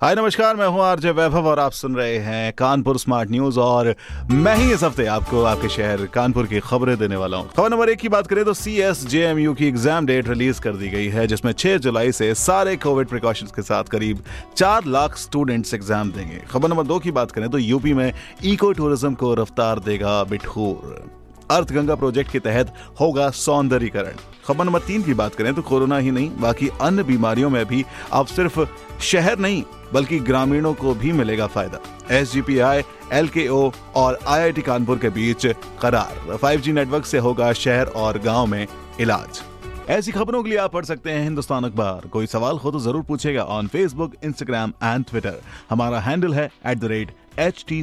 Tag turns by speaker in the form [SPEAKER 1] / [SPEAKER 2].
[SPEAKER 1] हाय, नमस्कार, मैं हूँ आरजे वैभव और आप सुन रहे हैं कानपुर स्मार्ट न्यूज़ और मैं ही इस हफ़्ते आपको, आपके शहर कानपुर की खबरें देने वाला हूँ। खबर नंबर एक की बात करें तो C S J M U की एग्ज़ाम डेट रिलीज़ कर दी गई है, जिसमें 6 जुलाई से सारे कोविड प्रिकॉशंस के साथ करीब चार लाख स्टूडेंट्स एग्ज़ाम देंगे। खबर नंबर दो की बात करें तो यूपी में इको टूरिज़्म को रफ्तार देगा बिठूर। अर्थगंगा प्रोजेक्ट के तहत होगा सौंदर्यीकरण। खबर नंबर तीन की बात करें तो कोरोना ही नहीं, बाकी अन्य बीमारियों में भी अब सिर्फ़ शहर नहीं, बल्कि ग्रामीणों को भी मिलेगा फ़ायदा। S G P I L के ओ और आई आई टी कानपुर के बीच करार। फाइव जी नेटवर्क से होगा शहर और गाँव में इलाज। ऐसी खबरों के लिए आप पढ़ सकते हैं हिंदुस्तान अखबार। कोई सवाल हो तो ज़रूर पूछेगा on Facebook Instagram and Twitter हमारा हैंडल है at the rate H T